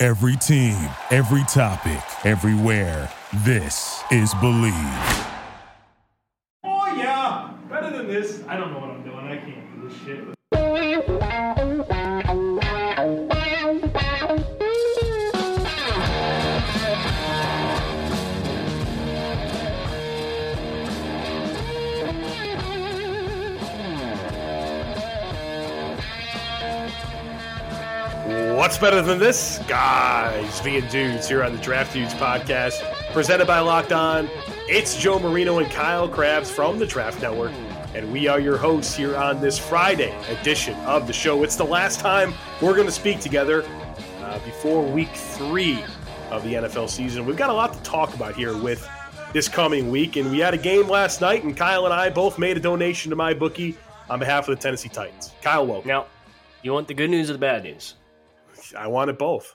Every team, every topic, everywhere. This is Believe. Oh yeah, better than this. I don't know what I'm doing. I can't do this shit. What's better than this? Guys, V and Dudes here on the Draft Dudes podcast, presented by Locked On. It's Joe Marino and Kyle Crabbs from the Draft Network, and we are your hosts here on this Friday edition of the show. It's the last time we're going to speak together uh, before week three of the NFL season. We've got a lot to talk about here with this coming week, and we had a game last night, and Kyle and I both made a donation to my bookie on behalf of the Tennessee Titans. Kyle, welcome. Now, you want the good news or the bad news? I wanted both.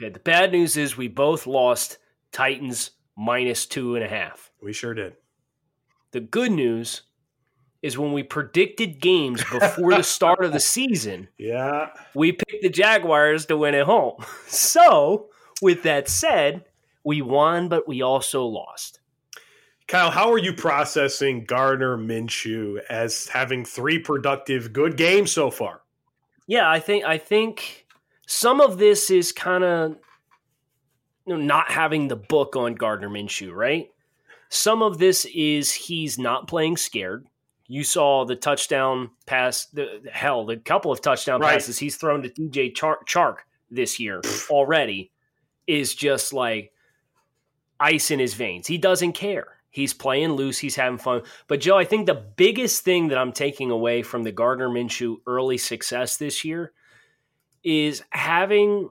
Okay, the bad news is we both lost Titans minus two and a half. We sure did. The good news is when we predicted games before the start of the season, Yeah. we picked the Jaguars to win at home. So, with that said, we won, but we also lost. Kyle, how are you processing Gardner Minshew as having three productive good games so far? Yeah, I think I think some of this is kind of you know, not having the book on Gardner Minshew, right? Some of this is he's not playing scared. You saw the touchdown pass, the hell, the couple of touchdown Right. passes he's thrown to DJ Char- Chark this year already is just like ice in his veins. He doesn't care. He's playing loose. He's having fun. But Joe, I think the biggest thing that I'm taking away from the Gardner Minshew early success this year is having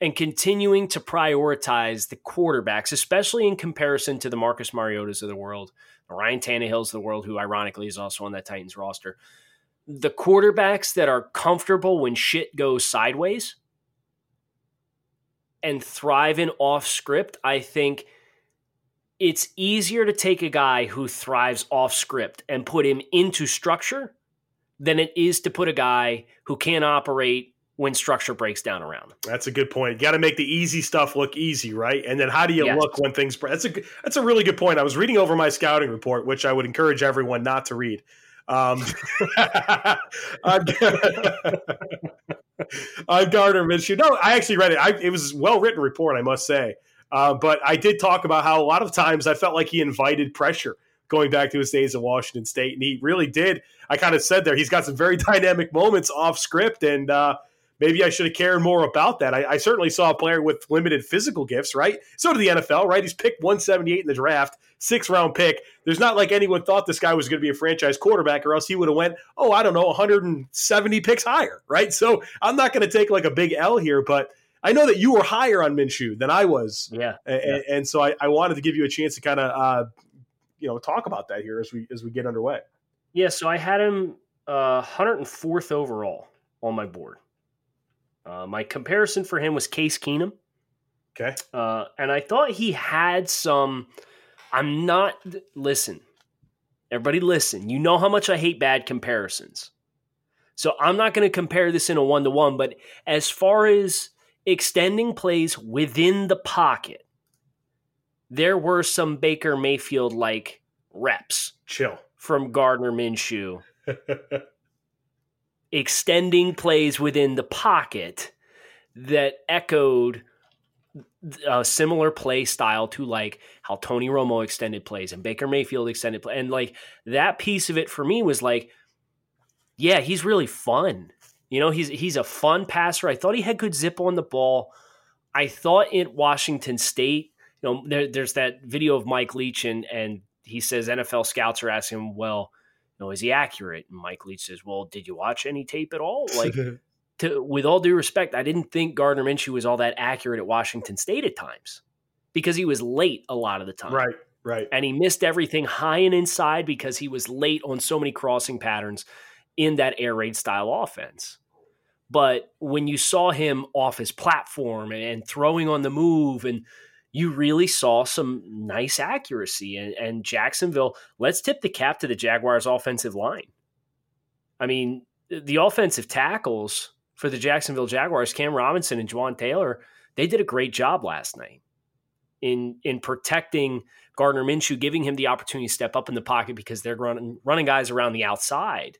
and continuing to prioritize the quarterbacks, especially in comparison to the Marcus Mariotas of the world, Ryan Tannehills of the world, who ironically is also on that Titans roster. The quarterbacks that are comfortable when shit goes sideways and thrive in off script, I think it's easier to take a guy who thrives off script and put him into structure than it is to put a guy who can't operate when structure breaks down around him. That's a good point. You got to make the easy stuff look easy, right? And then how do you Yes. look when things? Break? That's a that's a really good point. I was reading over my scouting report, which I would encourage everyone not to read. Um, on Gardner Minshew. No, I actually read it. I, it was a well written report, I must say. Uh, but I did talk about how a lot of times I felt like he invited pressure going back to his days at Washington State, and he really did. I kind of said there he's got some very dynamic moments off script, and uh, maybe I should have cared more about that. I, I certainly saw a player with limited physical gifts, right? So did the NFL, right? He's picked 178 in the draft, six round pick. There's not like anyone thought this guy was going to be a franchise quarterback, or else he would have went, oh, I don't know, 170 picks higher, right? So I'm not going to take like a big L here, but I know that you were higher on Minshew than I was, Yeah. and, and so I, I wanted to give you a chance to kind of, uh, you know, talk about that here as we as we get underway. Yeah, so I had him uh, 104th overall on my board. Uh, my comparison for him was Case Keenum. Okay, Uh, and I thought he had some. I'm not. Listen, everybody, listen. You know how much I hate bad comparisons. So I'm not going to compare this in a one to one, but as far as extending plays within the pocket, there were some Baker Mayfield like reps chill. from Gardner Minshew extending plays within the pocket that echoed a similar play style to like how Tony Romo extended plays and Baker Mayfield extended play. And like that piece of it for me was like, yeah, he's really fun. You know, he's he's a fun passer. I thought he had good zip on the ball. I thought in Washington State, you know, there, there's that video of Mike Leach and and he says NFL scouts are asking well, you know, is he accurate? And Mike Leach says, well, did you watch any tape at all? Like to with all due respect, I didn't think Gardner Minshew was all that accurate at Washington State at times because he was late a lot of the time. Right, right. And he missed everything high and inside because he was late on so many crossing patterns in that air raid style offense. But when you saw him off his platform and throwing on the move, and you really saw some nice accuracy. And, and Jacksonville, let's tip the cap to the Jaguars' offensive line. I mean, the offensive tackles for the Jacksonville Jaguars, Cam Robinson and Jawaan Taylor, they did a great job last night in in protecting Gardner Minshew, giving him the opportunity to step up in the pocket because they're running running guys around the outside.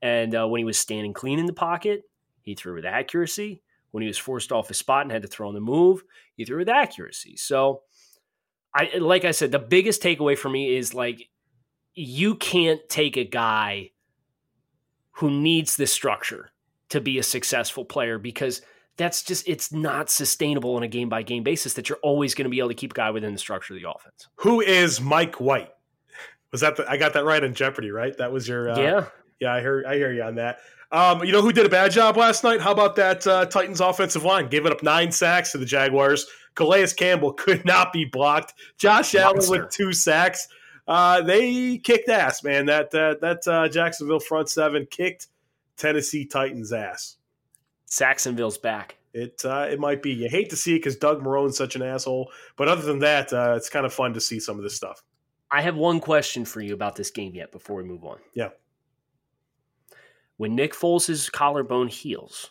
And uh, when he was standing clean in the pocket, he threw with accuracy. When he was forced off his spot and had to throw on the move, he threw with accuracy. So, I like I said, the biggest takeaway for me is like you can't take a guy who needs this structure to be a successful player because that's just it's not sustainable on a game by game basis that you're always going to be able to keep a guy within the structure of the offense. Who is Mike White? Was that the, I got that right in Jeopardy, right? That was your uh, yeah yeah. I heard I hear you on that. Um, you know who did a bad job last night? How about that uh, Titans offensive line giving up nine sacks to the Jaguars? Calais Campbell could not be blocked. Josh Allen with two sacks. Uh, they kicked ass, man. That uh, that uh, Jacksonville front seven kicked Tennessee Titans ass. Sacksonville's back. It uh, it might be. You hate to see it because Doug Marrone's such an asshole, but other than that, uh, it's kind of fun to see some of this stuff. I have one question for you about this game yet before we move on. Yeah. When Nick Foles' collarbone heals,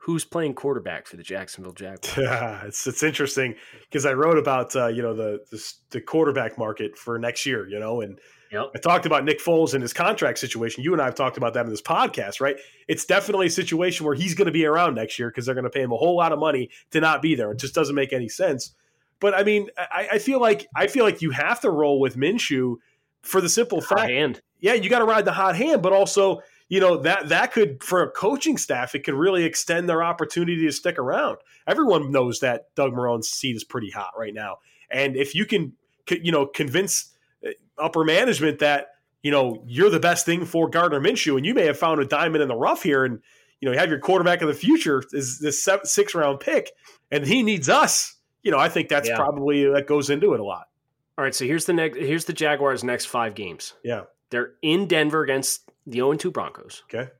who's playing quarterback for the Jacksonville Jaguars? Yeah, it's it's interesting because I wrote about uh, you know the, the, the quarterback market for next year, you know, and yep. I talked about Nick Foles and his contract situation. You and I have talked about that in this podcast, right? It's definitely a situation where he's going to be around next year because they're going to pay him a whole lot of money to not be there. It just doesn't make any sense. But I mean, I, I feel like I feel like you have to roll with Minshew for the simple Hot fact, hand. yeah, you got to ride the hot hand, but also you know that that could for a coaching staff it could really extend their opportunity to stick around everyone knows that doug marrone's seat is pretty hot right now and if you can you know convince uh, upper management that you know you're the best thing for gardner minshew and you may have found a diamond in the rough here and you know you have your quarterback of the future is this six round pick and he needs us you know i think that's Yeah. probably that goes into it a lot All right, so here's the next. Here's the Jaguars' next five games. yeah They're in Denver against the 0 2 Broncos. okay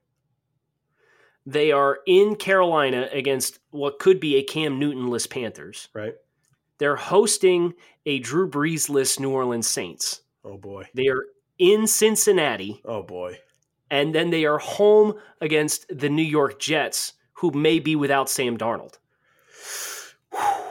They are in Carolina against what could be a Cam Newton-less Panthers. right They're hosting a Drew Brees-less New Orleans Saints. oh boy They are in Cincinnati, oh boy and then they are home against the New York Jets, who may be without Sam Darnold.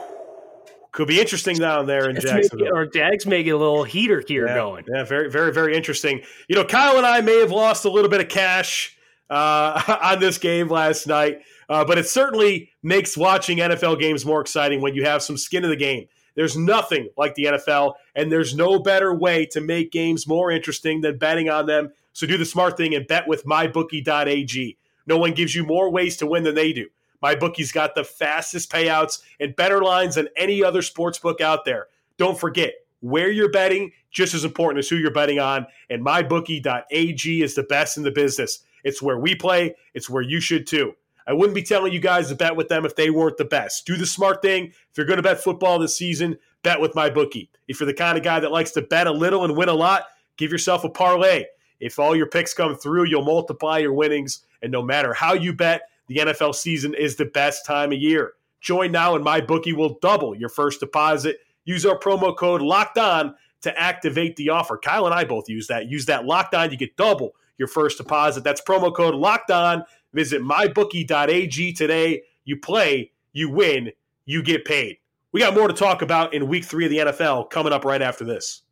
could be interesting down there in It's jacksonville making- Our Jags may get a little heater here yeah, going. Yeah, very, very, very interesting. You know, Kyle and I may have lost a little bit of cash uh, on this game last night, uh, but it certainly makes watching NFL games more exciting when you have some skin in the game. There's nothing like the NFL, and there's no better way to make games more interesting than betting on them. So do the smart thing and bet with mybookie.ag. No one gives you more ways to win than they do. MyBookie's got the fastest payouts and better lines than any other sports book out there. Don't forget, where you're betting just as important as who you're betting on, and mybookie.ag is the best in the business. It's where we play, it's where you should too. I wouldn't be telling you guys to bet with them if they weren't the best. Do the smart thing. If you're going to bet football this season, bet with my bookie. If you're the kind of guy that likes to bet a little and win a lot, give yourself a parlay. If all your picks come through, you'll multiply your winnings. And no matter how you bet, the NFL season is the best time of year. Join now, and my bookie will double your first deposit. Use our promo code Locked On to activate the offer. Kyle and I both use that. Use that Locked On, you get double your first deposit. That's promo code Locked On. Visit mybookie.ag today. You play, you win, you get paid. We got more to talk about in week three of the NFL coming up right after this.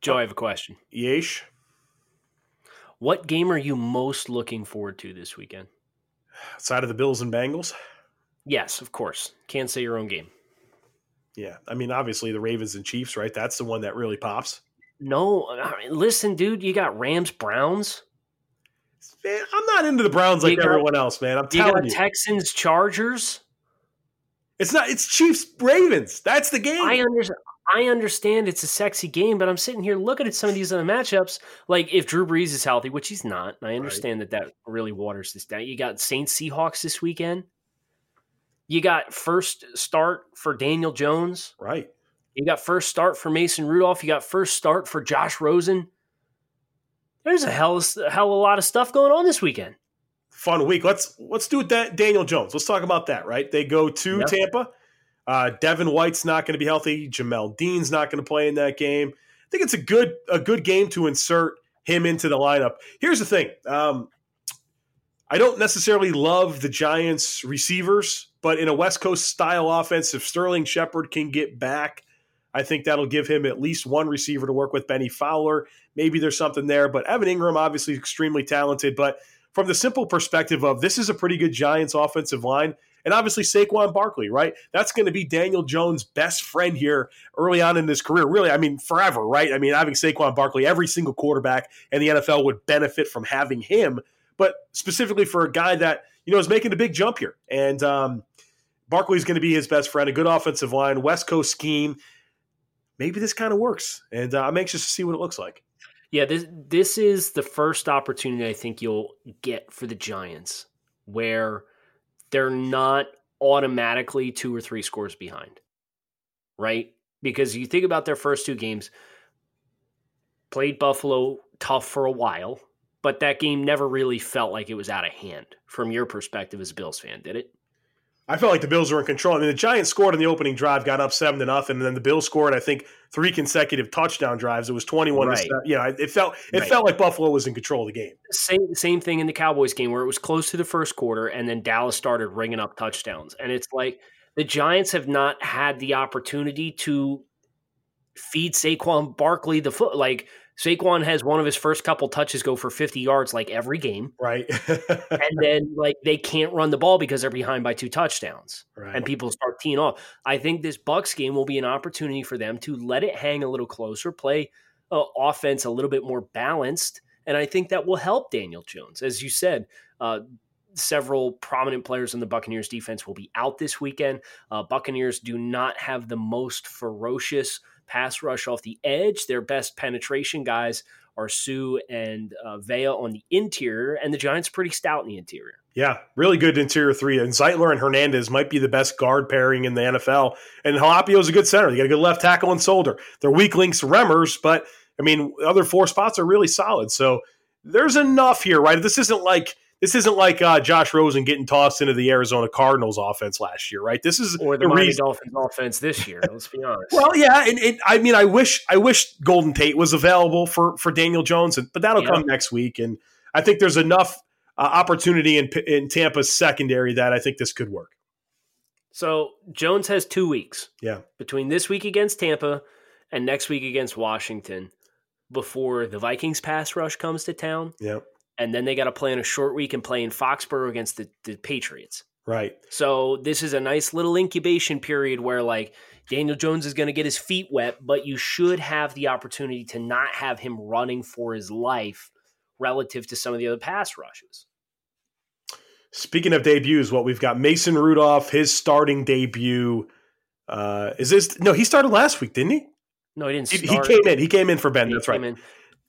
Joe, I have a question. Yeesh. What game are you most looking forward to this weekend? Outside of the Bills and Bengals. Yes, of course. Can't say your own game. Yeah. I mean, obviously the Ravens and Chiefs, right? That's the one that really pops. No, I mean, listen, dude, you got Rams Browns. Man, I'm not into the Browns like got- everyone else, man. I'm You telling got you. Texans Chargers. it's not it's Chiefs Ravens. That's the game. I understand. I understand it's a sexy game, but I'm sitting here looking at some of these other matchups. Like if Drew Brees is healthy, which he's not, I understand that that really waters this down. You got Saints Seahawks this weekend. You got first start for Daniel Jones. Right. You got first start for Mason Rudolph. You got first start for Josh Rosen. There's a hell, a hell of a lot of stuff going on this weekend. Fun week. Let's let's do that. Daniel Jones. Let's talk about that. Right. They go to Yep. Tampa. Uh, Devin White's not going to be healthy. Jamel Dean's not going to play in that game. I think it's a good a good game to insert him into the lineup. Here's the thing. Um, I don't necessarily love the Giants receivers, but in a West Coast style offense, if Sterling Shepard can get back, I think that'll give him at least one receiver to work with. Bennie Fowler, maybe there's something there, but Evan Engram obviously extremely talented. But from the simple perspective of this is a pretty good Giants offensive line, and obviously Saquon Barkley, right? That's going to be Daniel Jones' best friend here early on in his career. Really, I mean, forever, right? I mean, having Saquon Barkley, every single quarterback in the NFL would benefit from having him. But specifically for a guy that you know is making a big jump here, and um, Barkley's going to be his best friend. A good offensive line, West Coast scheme. Maybe this kind of works, and uh, I'm anxious to see what it looks like. Yeah, this this is the first opportunity I think you'll get for the Giants where they're not automatically two or three scores behind. Right? Because you think about their first two games, played Buffalo tough for a while, but that game never really felt like it was out of hand from your perspective as Bills fan, did it? I felt like the Bills were in control. I mean, the Giants scored in the opening drive, got up seven to nothing, and then the Bills scored. I think three consecutive touchdown drives. It was twenty-one. Right. To seven. Yeah, it felt it Right. felt like Buffalo was in control of the game. Same same thing in the Cowboys game where it was close to the first quarter and then Dallas started ringing up touchdowns. And it's like the Giants have not had the opportunity to feed Saquon Barkley the foot. Like Saquon has one of his first couple touches go for 50 yards like every game. Right. And then like they can't run the ball because they're behind by two touchdowns right. and people start teeing off. I think this Bucks game will be an opportunity for them to let it hang a little closer, play uh, offense a little bit more balanced, and I think that will help Daniel Jones. As you said, uh, several prominent players in the Buccaneers defense will be out this weekend. Uh, Buccaneers do not have the most ferocious pass rush off the edge. Their best penetration guys are Suh and uh, Vea on the interior, and the Giants pretty stout in the interior. Yeah, really good interior three. And Zeitler and Hernandez might be the best guard pairing in the NFL. And Halapio's a good center. They got a good left tackle and Solder. They're weak links Remmers, but I mean, the other four spots are really solid. So there's enough here, right? This isn't like this isn't like uh, Josh Rosen getting tossed into the Arizona Cardinals offense last year, right? This is Or the a Miami reason- Dolphins offense this year. Let's be honest. Well, yeah, and, and I mean, I wish I wish Golden Tate was available for for Daniel Jones, but that'll Yeah. come next week. And I think there's enough uh, opportunity in in Tampa's secondary that I think this could work. So Jones has two weeks Yeah, between this week against Tampa and next week against Washington before the Vikings pass rush comes to town. yeah, And then they got to play in a short week and play in Foxborough against the, the Patriots. right. So this is a nice little incubation period where like Daniel Jones is going to get his feet wet, but you should have the opportunity to not have him running for his life relative to some of the other pass rushes. Speaking of debuts, what we've got Mason Rudolph, his starting debut. Uh, is this no? He started last week, didn't he? No, he didn't He, he came in. He came in for Ben. He That's right. in.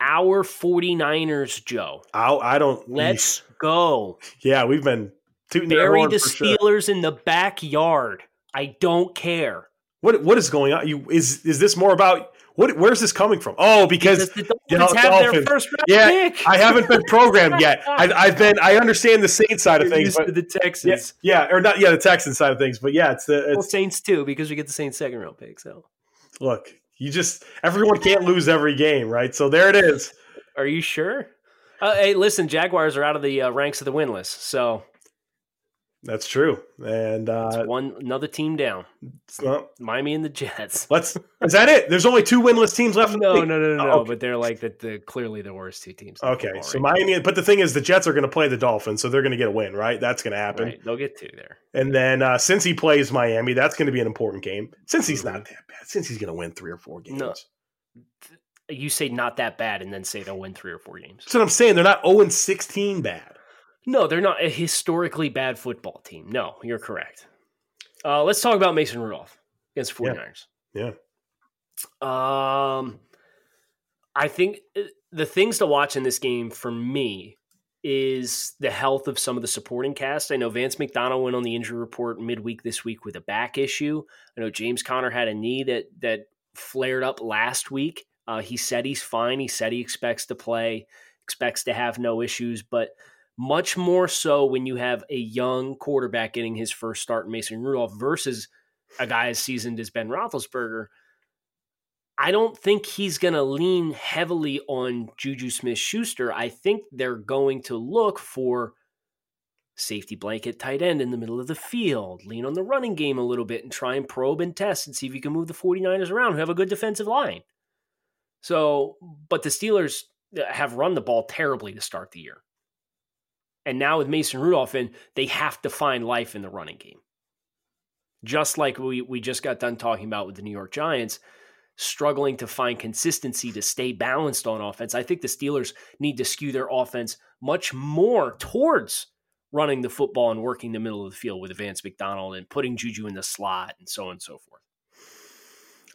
Our 49ers, Joe. I, I don't. Let's go. Yeah, we've been tooting Bury the for sure. Steelers in the backyard. I don't care. What what is going on? You is is this more about what? Where's this coming from? Oh, because Because the you Dolphins know, have Dolphins. their first round Yeah, pick. I haven't been programmed yet. I, I've been. I understand the Saints side of things, but the Texans. yeah, or not. Yeah, the Texans side of things, but yeah, it's the. Well, Saints too, because we get the Saints second round pick. So, look, you just everyone can't lose every game, right? So there it is. are you sure? Uh, hey, listen, Jaguars are out of the uh, ranks of the winless, so That's true. And uh, one another team down. well, Miami and the Jets. let's. Is that it? There's only two winless teams left. No, no, no, no, Oh, no. okay. But they're like the, the clearly the worst two teams. Okay, so right Miami, but the thing is, the Jets are going to play the Dolphins, so they're going to get a win, right? That's going to happen. Right, they'll get two there. And then uh, since he plays Miami, that's going to be an important game. Since he's not that bad, since he's going to win three or four games. No. You say not that bad, and then say they'll win three or four games. That's what I'm saying. They're not 0 16 bad. No, they're not a historically bad football team. No, you're correct. Uh, let's talk about Mason Rudolph against the Yeah. 49ers. Yeah. Um, I think uh, the things to watch in this game for me is the health of some of the supporting cast. I know Vance McDonald went on the injury report midweek this week with a back issue. I know James Conner had a knee that that flared up last week. Uh, he said he's fine. He said he expects to play, expects to have no issues, but much more so when you have a young quarterback getting his first start in Mason Rudolph versus a guy as seasoned as Ben Roethlisberger. I don't think he's going to lean heavily on Juju Smith Schuster. I think they're going to look for safety blanket tight end in the middle of the field, lean on the running game a little bit and try and probe and test and see if you can move the 49ers around who have a good defensive line. So, but the Steelers uh, have run the ball terribly to start the year. And now with Mason Rudolph in, they have to find life in the running game. Just like we, we just got done talking about with the New York Giants – struggling to find consistency to stay balanced on offense. I think the Steelers need to skew their offense much more towards running the football and working the middle of the field with Vance McDonald and putting Juju in the slot and so on and so forth.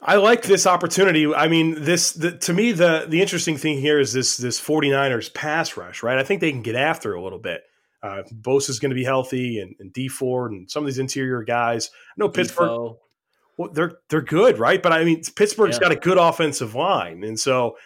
I like this opportunity. I mean, this the, to me the the interesting thing here is this this 49ers pass rush, right? I think they can get after a little bit. Uh, Bosa is going to be healthy, and, and Dee Ford and some of these interior guys. I know Pittsburgh. Defoe well, they're they're good, right? But I mean, Pittsburgh's yeah. got a good offensive line, and so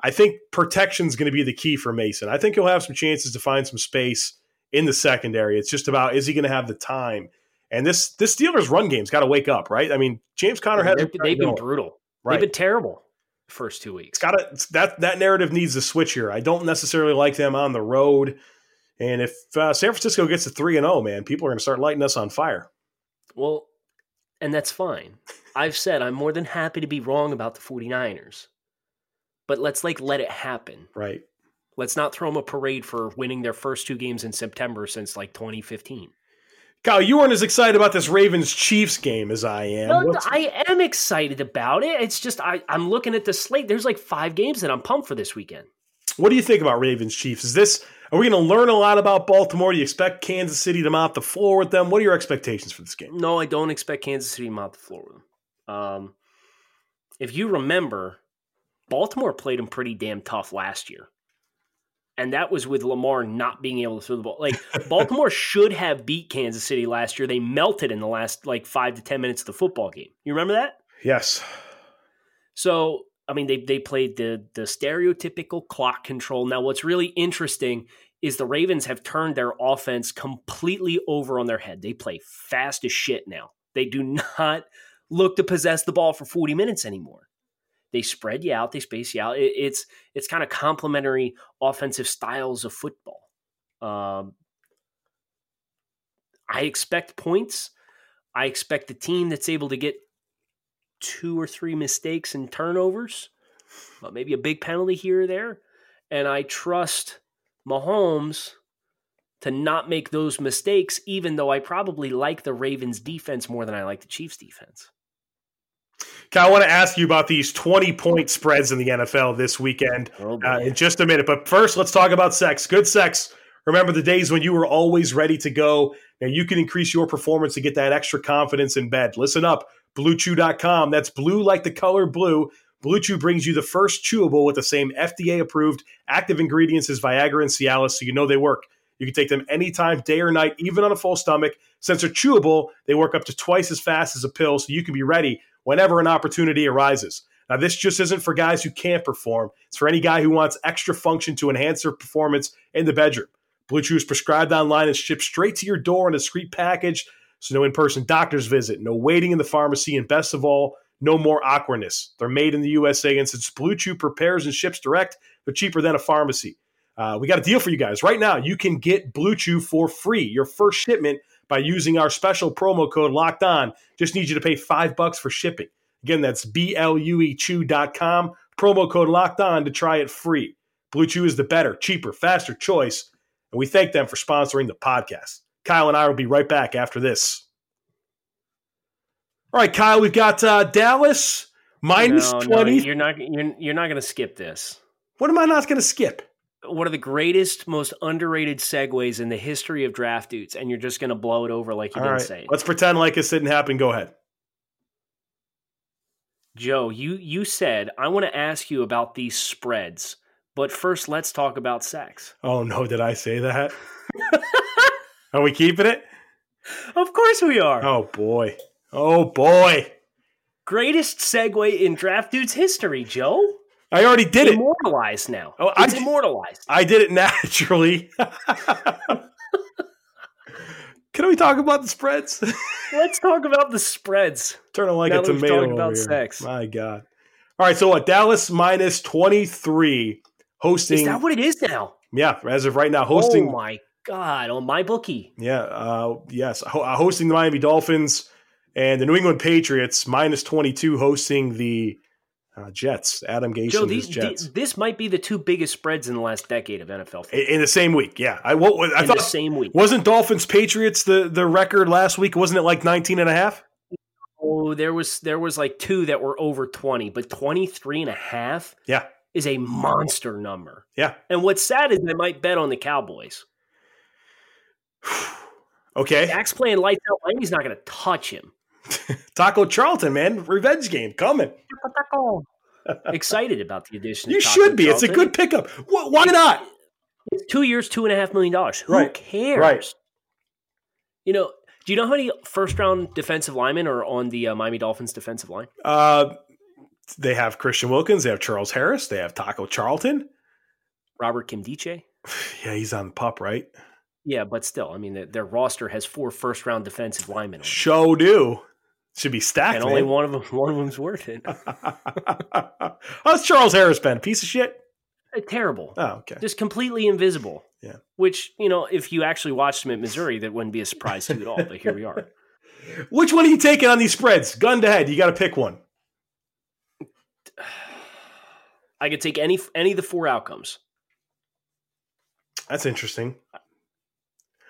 I think protection is going to be the key for Mason. I think he'll have some chances to find some space in the secondary. It's just about is he going to have the time? And this this Steelers run game's got to wake up, right? I mean, James Conner has they've, they've been brutal. Right. They've been terrible the first two weeks. Got to that that narrative needs to switch here. I don't necessarily like them on the road. And if uh, San Francisco gets to three and zero, oh, man, people are going to start lighting us on fire. Well, and that's fine. I've said I'm more than happy to be wrong about the 49ers. But let's like let it happen. Right. Let's not throw them a parade for winning their first two games in September since like 2015. Kyle, you weren't as excited about this Ravens Chiefs game as I am. No, I am excited about it. It's just I, I'm looking at the slate. There's like five games that I'm pumped for this weekend. What do you think about Ravens Chiefs? Is this are we going to learn a lot about Baltimore? Do you expect Kansas City to mop the floor with them? What are your expectations for this game? No, I don't expect Kansas City to mop the floor with them. Um, if you remember, Baltimore played them pretty damn tough last year. And that was with Lamar not being able to throw the ball. Like Baltimore should have beat Kansas City last year. They melted in the last like five to ten minutes of the football game. You remember that? Yes. So I mean, they they played the the stereotypical clock control. Now, what's really interesting is the Ravens have turned their offense completely over on their head. They play fast as shit now. They do not look to possess the ball for 40 minutes anymore. They spread you out, they space you out. It, it's it's kind of complementary offensive styles of football. Um, I expect points. I expect the team that's able to get two or three mistakes and turnovers, but maybe a big penalty here or there. And I trust Mahomes to not make those mistakes, even though I probably like the Ravens defense more than I like the Chiefs defense. Okay, I want to ask you about these 20 point spreads in the NFL this weekend oh, uh, in just a minute. But first, let's talk about sex. Good sex. Remember the days when you were always ready to go. Now you can increase your performance to get that extra confidence in bed. Listen up BlueChew.com. That's blue like the color blue. Blue Chew brings you the first chewable with the same FDA approved active ingredients as Viagra and Cialis, so you know they work. You can take them anytime, day or night, even on a full stomach. Since they're chewable, they work up to twice as fast as a pill, so you can be ready whenever an opportunity arises. Now, this just isn't for guys who can't perform. It's for any guy who wants extra function to enhance their performance in the bedroom. Blue Chew is prescribed online and shipped straight to your door in a discreet package so no in-person doctor's visit, no waiting in the pharmacy, and best of all, no more awkwardness. They're made in the USA, and since Blue Chew prepares and ships direct, they're cheaper than a pharmacy. Uh, we got a deal for you guys right now. You can get Blue Chew for free, your first shipment by using our special promo code Locked On. Just need you to pay five bucks for shipping. Again, that's b l u e chew.com. Promo code Locked On to try it free. Blue Chew is the better, cheaper, faster choice, and we thank them for sponsoring the podcast. Kyle and I will be right back after this. All right, Kyle, we've got uh, Dallas minus no, 20. No, you're not you're, you're not going to skip this. What am I not going to skip? One of the greatest, most underrated segues in the history of draft dudes, and you're just going to blow it over like you All didn't right. say. Let's pretend like it didn't happen. Go ahead. Joe, you you said I want to ask you about these spreads, but first let's talk about sex. Oh no, did I say that? Are we keeping it? Of course we are. Oh boy. Oh boy. Greatest segue in draft dudes history, Joe. I already did it. Immortalized now. Oh, I it's did- immortalized. I did it naturally. Can we talk about the spreads? Let's talk about the spreads. Turning like Now a tomato talked about here. sex. My God. All right, so what? Dallas minus 23 hosting. Is that what it is now? yeah, as of right now, hosting. Oh my god! On my bookie. Yeah, uh, yes, uh, hosting the Miami Dolphins and the New England Patriots minus 22 hosting the uh, Jets. Adam Gase Joe, these, Jets. this might be the two biggest spreads in the last decade of NFL football. in, in the same week, yeah. I, what, what- I in thought the same week. wasn't Dolphins Patriots the, the record last week? Wasn't it like 19 and a half? Oh, there was there was like two that were over 20, but 23 and a half Yeah, is a monster number. yeah. And what's sad is I might bet on the Cowboys. Okay. Dak's playing lights out. Miami's not going to touch him. Taco Charlton, man. Revenge game coming. Taco. Excited about the addition. You of Taco should be. It's a good pickup. Why not? It's two years, two and a half million dollars. Who Right, cares? right. You know, do you know how many first round defensive linemen are on the uh, Miami Dolphins defensive line? Uh, they have Christian Wilkins. They have Charles Harris. They have Taco Charlton. Robert Nkemdiche. Yeah, he's on the pup, right? Yeah, but still, I mean, their, their roster has four first round defensive linemen on it. Show do. Should be stacked, and only man. one of them, one of them's worth it. How's Charles Harris been? Piece of shit? Uh, Terrible. Oh, okay. Just completely invisible. Yeah. Which, you know, if you actually watched him at Missouri, that wouldn't be a surprise to you at all. But here we are. Which one are you taking on these spreads? Gun to head. You got to pick one. I could take any any of the four outcomes. That's interesting.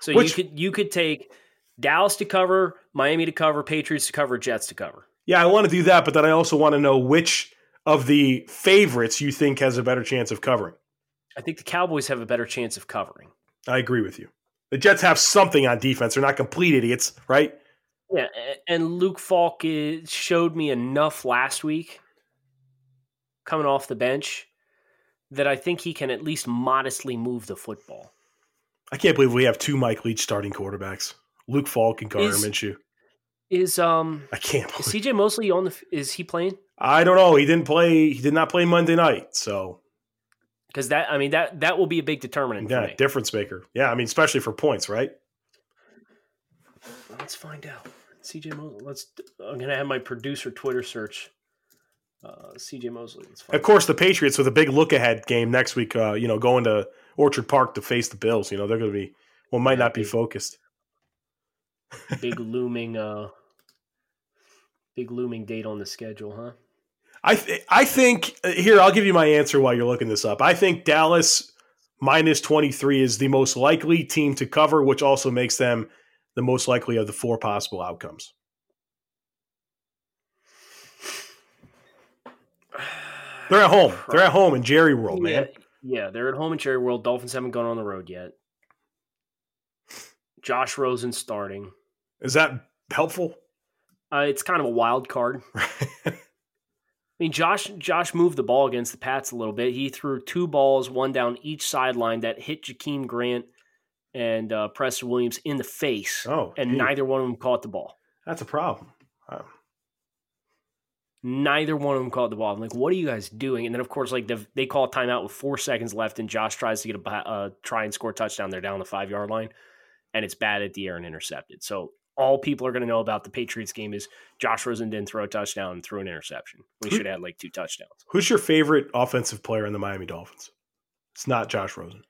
So Which- you could you could take Dallas to cover, Miami to cover, Patriots to cover, Jets to cover. Yeah, I want to do that, but then I also want to know which of the favorites you think has a better chance of covering. I think the Cowboys have a better chance of covering. I agree with you. The Jets have something on defense. They're not complete idiots, right? Yeah, and Luke Falk showed me enough last week coming off the bench that I think he can at least modestly move the football. I can't believe we have two Mike Leach starting quarterbacks, Luke Falk and Gardner Is- Minshew. Is um I can't. is CJ Mosley on the is he playing? I don't know. He didn't play. He did not play Monday night. So Because that I mean that that will be a big determinant for yeah, difference maker. Yeah, I mean, especially for points, right? Let's find out. CJ Mosley. Let's. I'm gonna have my producer Twitter search. Uh, CJ Mosley. Of course, the Patriots with a big look ahead game next week. Uh, you know, going to Orchard Park to face the Bills. You know, they're going to be well, might Yeah, not be focused. Big looming. Uh, big looming date on the schedule, huh? I th- I think uh, here I'll give you my answer while you're looking this up. I think Dallas minus 23 is the most likely team to cover, which also makes them the most likely of the four possible outcomes. They're at home. They're at home in Jerry World, man. Yeah, yeah, they're at home in Jerry World. Dolphins haven't gone on the road yet. Josh Rosen starting. Is that helpful? Uh, it's kind of a wild card. I mean, Josh Josh moved the ball against the Pats a little bit. He threw two balls, one down each sideline that hit Jakeem Grant and uh, Preston Williams in the face, Oh, and neither one of them caught the ball. that's a problem. Wow. Neither one of them caught the ball. I'm like, what are you guys doing? And then, of course, like the, they call a timeout with four seconds left, and Josh tries to get a uh, try and score a touchdown. They're down the five yard line, and it's bad at the air and intercepted. So all people are going to know about the Patriots game is Josh Rosen didn't throw a touchdown and threw an interception. We Who- should add like two touchdowns. Who's your favorite offensive player in the Miami Dolphins? It's not Josh Rosen.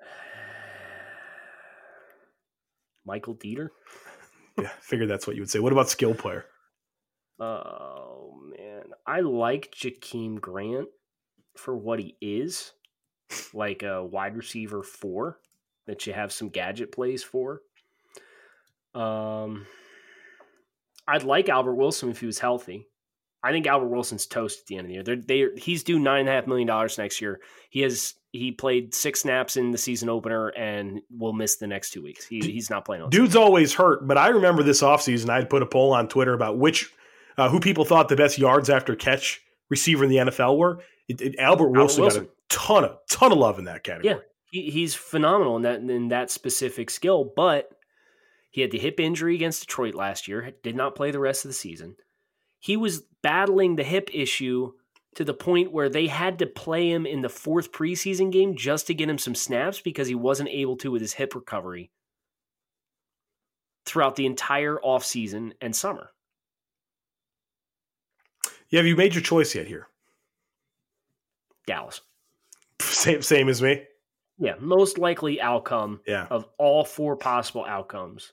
Michael Deiter. Yeah, figured that's what you would say. What about skill player? Oh man, I like Jakeem Grant for what he is, like a wide receiver four that you have some gadget plays for. Um, I'd like Albert Wilson if he was healthy. I think Albert Wilson's toast at the end of the year. They're, they he's due nine and a half million dollars next year. He has he played six snaps in the season opener and will miss the next two weeks. He, he's not playing on. Dude's always hurt, but I remember this offseason I'd put a poll on Twitter about which uh, who people thought the best yards after catch receiver in the NFL were, it, it, Albert Wilson, Wilson. got a ton of ton of love in that category. Yeah, he, he's phenomenal in that in that specific skill. But he had the hip injury against Detroit last year. Did not play the rest of the season. He was battling the hip issue to the point where they had to play him in the fourth preseason game just to get him some snaps because he wasn't able to with his hip recovery throughout the entire offseason and summer. Yeah, have you made your choice yet here? Dallas. Same same as me. Yeah, most likely outcome Yeah. of all four possible outcomes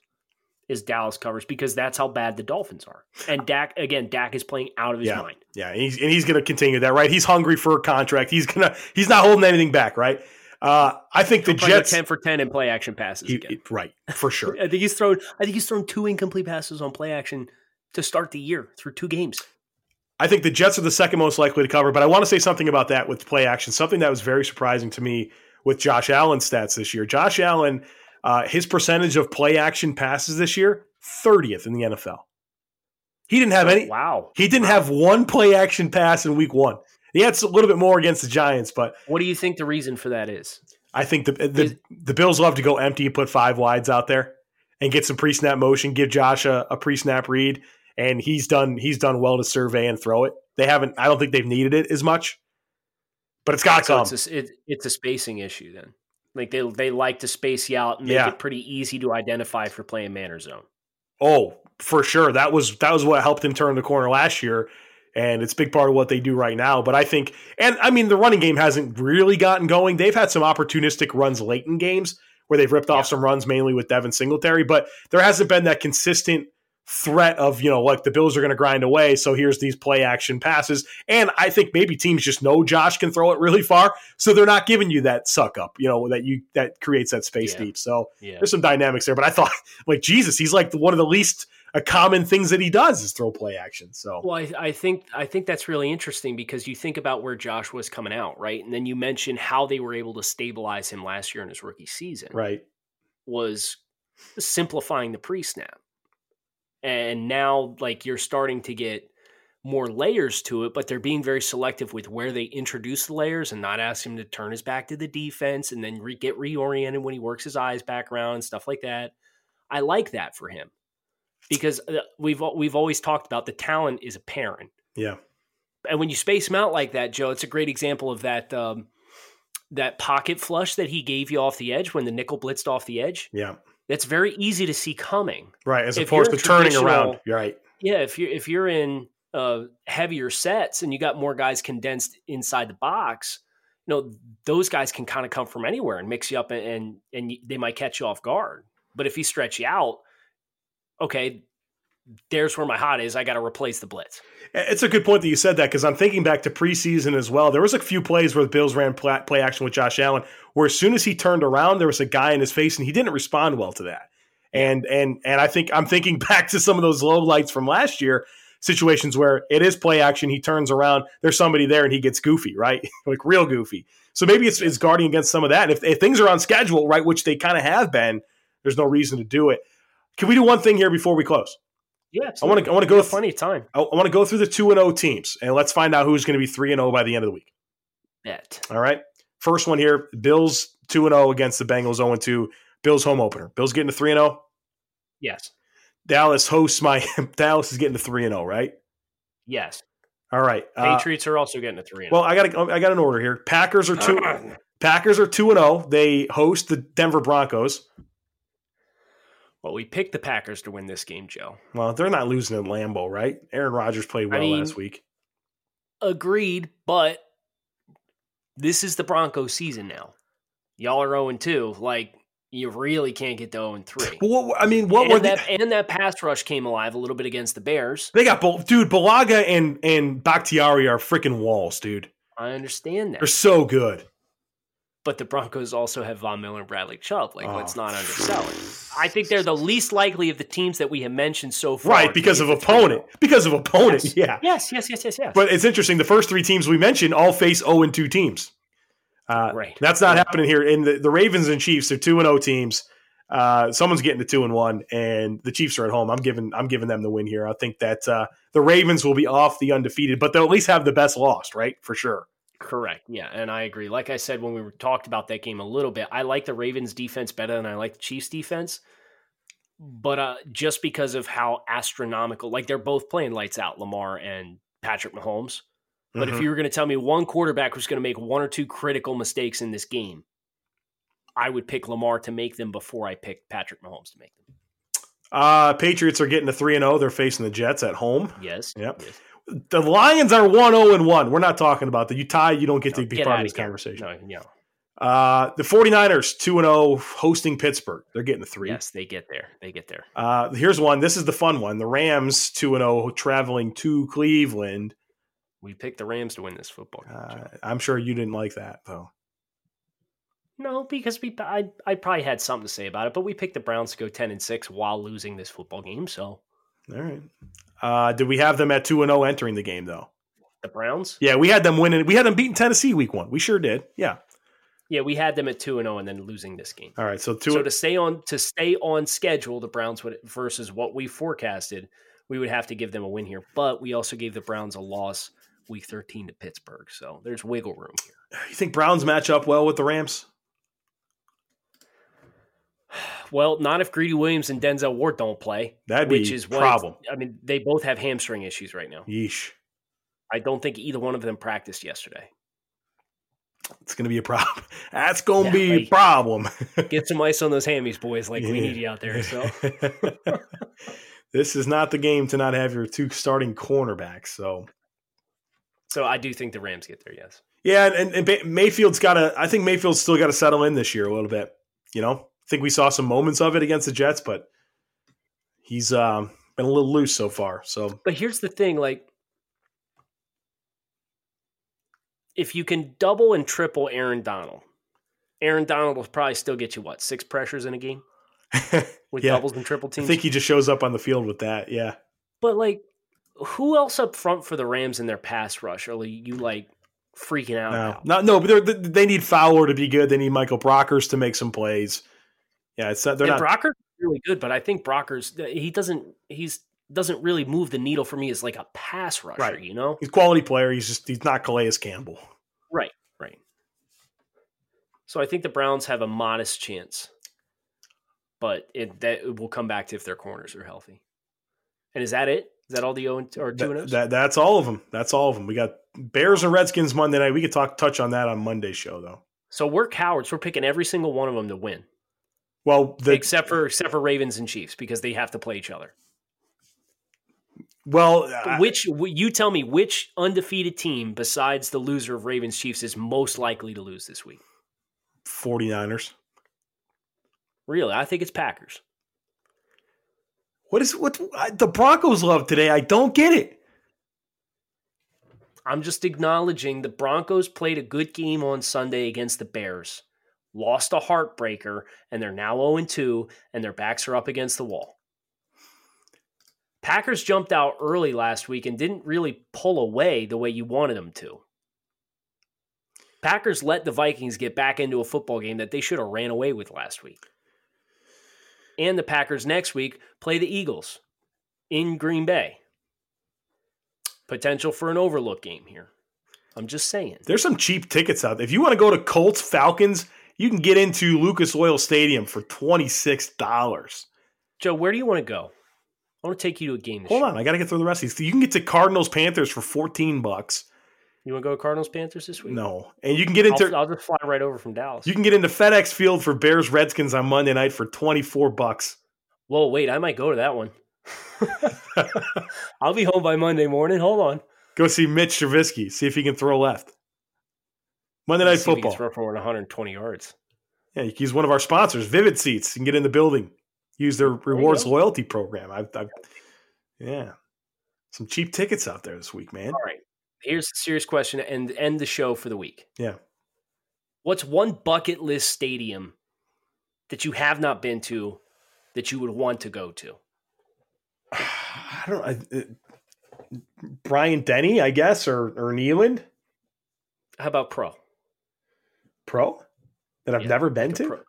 is Dallas covers because that's how bad the Dolphins are. And Dak again, Dak is playing out of his Yeah. mind. Yeah, and he's and he's going to continue that, right? He's hungry for a contract. He's gonna he's not holding anything back, right? Uh, I think the He'll go Jets, ten for ten in play action passes he- right, for sure. I think he's thrown. I think he's thrown two incomplete passes on play action to start the year through two games. I think the Jets are the second most likely to cover, but I want to say something about that with play action. Something that was very surprising to me with Josh Allen's stats this year. Josh Allen, uh, his percentage of play action passes this year, thirtieth in the NFL. He didn't have any. Wow. He didn't have one play action pass in Week One. He had a little bit more against the Giants, but What do you think the reason for that is? I think the the, Is- the Bills love to go empty and put five wides out there and get some pre snap motion. Give Josh a, a pre snap read, and he's done he's done well to survey and throw it. They haven't. I don't think they've needed it as much, but it's got to So come. it's a, it, it's a spacing issue then. Like they they like to space you out and make Yeah. it pretty easy to identify for playing man or zone. oh, for sure. That was that was what helped him turn the corner last year, and it's a big part of what they do right now. But I think, and I mean, the running game hasn't really gotten going. They've had some opportunistic runs late in games where they've ripped Yeah. off some runs, mainly with Devin Singletary, but there hasn't been that consistent threat of you know like the Bills are going to grind away. So here's these play action passes, and I think maybe teams just know Josh can throw it really far, so they're not giving you that suck up, you know, that you that creates that space Yeah. deep. So Yeah. there's some dynamics there, but I thought like Jesus, he's like one of the least uh, common things that he does is throw play action. So Well, I, I think I think that's really interesting because you think about where Josh was coming out, right? And then you mention how they were able to stabilize him last year in his rookie season. right, was simplifying the pre-snap. And now like you're starting to get more layers to it, but they're being very selective with where they introduce the layers and not ask him to turn his back to the defense and then re- get reoriented when he works his eyes back around and stuff like that. I like that for him because uh, we've we've always talked about the talent is apparent. yeah, And when you space him out like that, Joe, it's a great example of that um, that pocket flush that he gave you off the edge when the nickel blitzed off the edge. yeah, That's very easy to see coming. right. As If opposed to turning around, you're right. Yeah, if you're if you're in uh, heavier sets and you got more guys condensed inside the box, you know those guys can kind of come from anywhere and mix you up, and and, and they might catch you off guard. But if you stretch you out, okay, there's where my hot is. I got to replace the blitz. It's a good point that you said that because I'm thinking back to preseason as well. There was a few plays where the Bills ran play, play action with Josh Allen, where as soon as he turned around, there was a guy in his face, and he didn't respond well to that. And and and I think I'm thinking back to some of those low lights from last year, situations where it is play action, he turns around, there's somebody there, and he gets goofy, right, like real goofy. So maybe it's, it's guarding against some of that. And if, if things are on schedule, right, which they kind of have been, there's no reason to do it. Can we do one thing here before we close? Yeah, I wanna- I wanna go We have th- plenty of time. I, I want to go through the two and zero teams, and let's find out who's going to be three and zero by the end of the week. Bet. All right. First one here: Bills two and zero against the Bengals. Zero and two. Bills home opener. Bills getting to three and zero. Yes. Dallas hosts my Dallas is getting to three and zero. Right. Yes. All right. Uh, Patriots are also getting a three. well, I got I got an order here. Packers are two. Packers are two and zero. They host the Denver Broncos. Well, we picked the Packers to win this game, Joe. Well, they're not losing in Lambeau, right? Aaron Rodgers played well mean- last week. Agreed, but this is the Broncos season now. Y'all are 0 2. Like, you really can't get to 0 3. Well, I mean, what were And they? that, and that pass rush came alive a little bit against the Bears. They got both, dude. Bulaga and and Bakhtiari are freaking walls, dude. I understand that. They're so good. But the Broncos also have Von Miller and Bradley Chubb. Like, let's Oh. not undersell it. I think they're the least likely of the teams that we have mentioned so far. Right, because of to 3-0. opponent. Because of opponent, Yes. yeah. Yes, yes, yes, yes, yes. But it's interesting. The first three teams we mentioned all face 0 and 2 teams. Uh, Right. That's not Yeah. happening here. In the, the Ravens and Chiefs are 2 and 0 teams. Uh, someone's getting to two and one, and the Chiefs are at home. I'm giving I'm giving them the win here. I think that uh, the Ravens will be off the undefeated, but they'll at least have the best lost, right? For sure. Correct. Yeah, and I agree. Like I said when we talked about that game a little bit, I like the Ravens defense better than I like the Chiefs defense. But uh, just because of how astronomical, like they're both playing lights out, Lamar and Patrick Mahomes. But Mhm. if you were going to tell me one quarterback was going to make one or two critical mistakes in this game, I would pick Lamar to make them before I picked Patrick Mahomes to make them. Uh, Patriots are getting to three and zero. They're facing the Jets at home. Yes. Yep. yes. The Lions are one zero and one. We're not talking about that. You tie, you don't get to be Get part of this here. conversation. No, yeah. Uh, the 49ers, 2 0, hosting Pittsburgh. They're getting the three. Yes, they get there. They get there. Uh, here's one. This is the fun one. The Rams, 2 0, traveling to Cleveland. We picked the Rams to win this football game. Uh, I'm sure you didn't like that, though. No, because we I I probably had something to say about it, but we picked the Browns to go ten and six while losing this football game. So All right. Uh, did we have them at 2 and 0 entering the game, though? the Browns, Yeah, we had them winning. We had them beating Tennessee week one. We sure did. Yeah. yeah, we had them at two and zero, and then losing this game. All right. So, two. So to stay on to stay on schedule, the Browns would versus what we forecasted, we would have to give them a win here. But we also gave the Browns a loss week thirteen to Pittsburgh. So there's wiggle room here. you think Browns match up well with the Rams? Well, not if Greedy Williams and Denzel Ward don't play, That'd be which is a what problem. I mean, they both have hamstring issues right now. Yeesh. I don't think either one of them practiced yesterday. It's going to be a problem. That's going to Yeah, be a problem. Get some ice on those hammies, boys. Like we need you out there. So this is not the game to not have your two starting cornerbacks. So So I do think the Rams get there. Yes. yeah, and, and Mayfield's got to. I think Mayfield's still got to settle in this year a little bit. You know, think we saw some moments of it against the Jets, but he's um, been a little loose so far. So But here's the thing: like, if you can double and triple Aaron Donald, Aaron Donald will probably still get you what six pressures in a game with Yeah. doubles and triple teams. I think he just shows up on the field with that. Yeah, but like, who else up front for the Rams in their pass rush? Are you like freaking out? no, about? not no, but they need Fowler to be good. They need Michael Brockers to make some plays. Yeah, it's not, they're and not. Brocker's really good, but I think Brocker's he doesn't he's doesn't really move the needle for me as like a pass rusher. Right. You know. he's a quality player. He's just he's not Calais Campbell. Right, right. So I think the Browns have a modest chance, but it that it will come back to if their corners are healthy. And is that it? Is that all the O and- or two and That, O's? that- that's all of them. That's all of them. We got Bears and Redskins Monday night. We could talk touch on that on Monday's show though. So we're cowards. We're picking every single one of them to win, Well, the except for except for Ravens and Chiefs because they have to play each other. well, I- which you tell me which undefeated team besides the loser of Ravens Chiefs is most likely to lose this week? 49ers. Really, I think it's Packers. What is what the Broncos love today? I don't get it. I'm just acknowledging the Broncos played a good game on Sunday against the Bears, lost a heartbreaker, and they're now 0 2, and their backs are up against the wall. Packers jumped out early last week and didn't really pull away the way you wanted them to. Packers let the Vikings get back into a football game that they should have ran away with last week. And the Packers next week play the Eagles in Green Bay potential for an overlook game here. I'm just saying. There's some cheap tickets out there. If you want to go to Colts Falcons, you can get into Lucas Oil Stadium for twenty six dollars. Joe, where do you want to go? I want to take you to a game. Hold year. on, I got to get through the rest of these. You can get to Cardinals Panthers for fourteen bucks. You want to go to Cardinals Panthers this week? No, and you can get into I'll, I'll just fly right over from Dallas. you can get into FedEx Field for Bears Redskins on Monday night for twenty four bucks. Whoa, wait, I might go to that one. I'll be home by Monday morning. Hold on. Go see Mitch Trubisky. See if he can throw left. Monday Night See if he Football. throw for more 120 yards. Yeah, he's one of our sponsors. Vivid Seats. You can get in the building. Use their rewards loyalty program. I've, I've, yeah, some cheap tickets out there this week, man. All right. Here's a serious question and end the show for the week. Yeah. What's one bucket list stadium that you have not been to that you would want to go to? I don't. I, uh, Bryant-Denny, I guess, or or Neyland How about pro? Pro that I've Yeah, never been Like to. pro.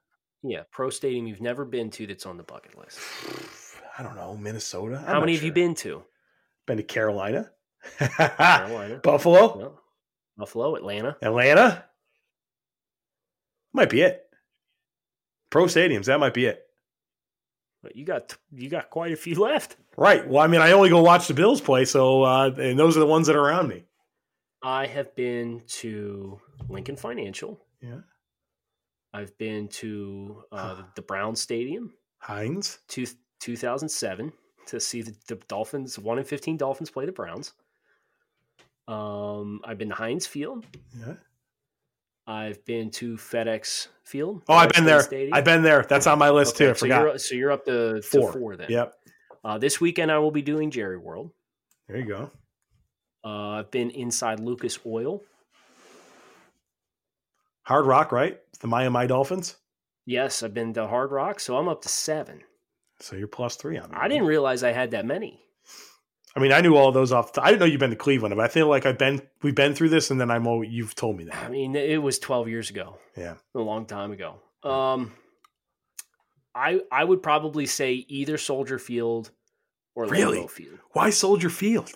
Yeah, pro stadium you've never been to that's on the bucket list. I don't know, Minnesota. I'm How many have you been to? Been to Carolina, Carolina, Buffalo, no. Buffalo, Atlanta. Atlanta. Might be it. Pro stadiums. That might be it. But you got you got quite a few left. Right. Well, I mean, I only go watch the Bills play, so uh, and those are the ones that are around me. I have been to Lincoln Financial. Yeah. I've been to uh, the Brown Stadium, Heinz. two, 2007, to see the, the Dolphins, 1 in 15 Dolphins play the Browns. Um, I've been to Heinz Field. Yeah. I've been to FedEx Field. Oh, I've been there. Stadium. I've been there. That's on my list Okay, too. I so forgot. You're, so you're up to Four. four, to four then. Yep. Uh, this weekend I will be doing Jerry World. There you go. Uh, I've been inside Lucas Oil. Hard Rock, right? The Miami Dolphins. Yes, I've been to Hard Rock, so I'm up to seven. So you're plus three on me. I didn't realize I had that many. I mean, I knew all those off. The, I didn't know you've been to Cleveland, but I feel like I've been. We've been through this, and then I'm. al- You've told me that. I mean, it was 12 years ago, Yeah. a long time ago. Um, I I would probably say either Soldier Field or Really? Lambeau Field. Why Soldier Field?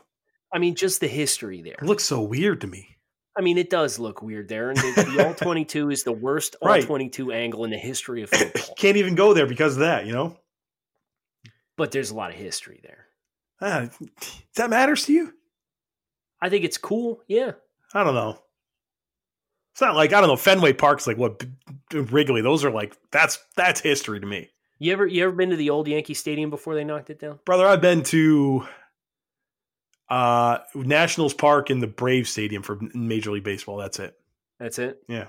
I mean, just the history there. It looks so weird to me. I mean, it does look weird there, and the, the All 22 is the worst all twenty-two angle in the history of football. Can't even go there because of that. You know. but there's a lot of history there. Ah, that matters to you? I think it's cool. Yeah. I don't know. It's not like I don't know. Fenway Park's like what Wrigley. Those are like that's that's history to me, You ever you ever been to the old Yankee Stadium before they knocked it down? brother. I've been to uh Nationals Park and the Brave Stadium for Major League Baseball. That's it. That's it. Yeah.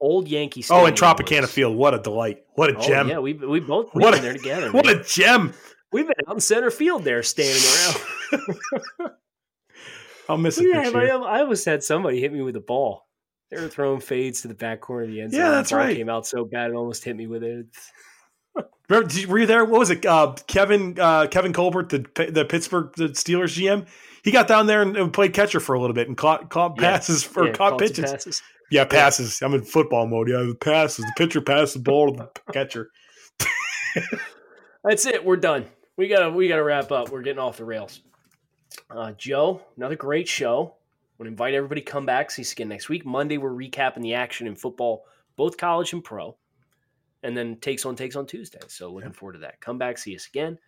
Old Yankee Stadium. Oh, and Tropicana was- Field. What a delight. What a Oh, gem. yeah, we we both What been a- there together. What man. a gem. We've been out in center field there, standing around. I'll miss it yeah, I. I almost had somebody hit me with a ball. They were throwing fades to the back corner of the end zone. Yeah, that's right. Came out so bad it almost hit me with it. Remember, did were you there? What was it? Uh, Kevin uh, Kevin Colbert, the the Pittsburgh the Steelers GM. He got down there and, and played catcher for a little bit and caught caught Yeah. passes for Yeah, caught pitches. passes. Yeah, passes. I'm in football mode. Yeah, the passes. The pitcher passes the ball to the catcher. That's it. We're done. We gotta we gotta wrap up. We're getting off the rails. Uh, Joe, another great show. Want to invite everybody to come back. See us again next week. Monday we're recapping the action in football, both college and pro, and then takes on takes on Tuesday. So looking forward to that. Come back. See us again.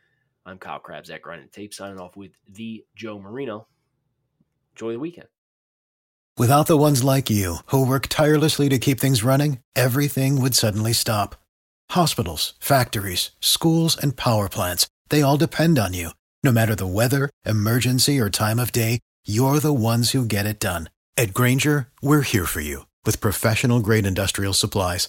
I'm Kyle Crabbs at Grinding the Tape signing off with the Joe Marino. Enjoy the weekend. Without the ones like you, who work tirelessly to keep things running, everything would suddenly stop. Hospitals, factories, schools, and power plants, they all depend on you. No matter the weather, emergency, or time of day, you're the ones who get it done. At Grainger, we're here for you with professional grade industrial supplies.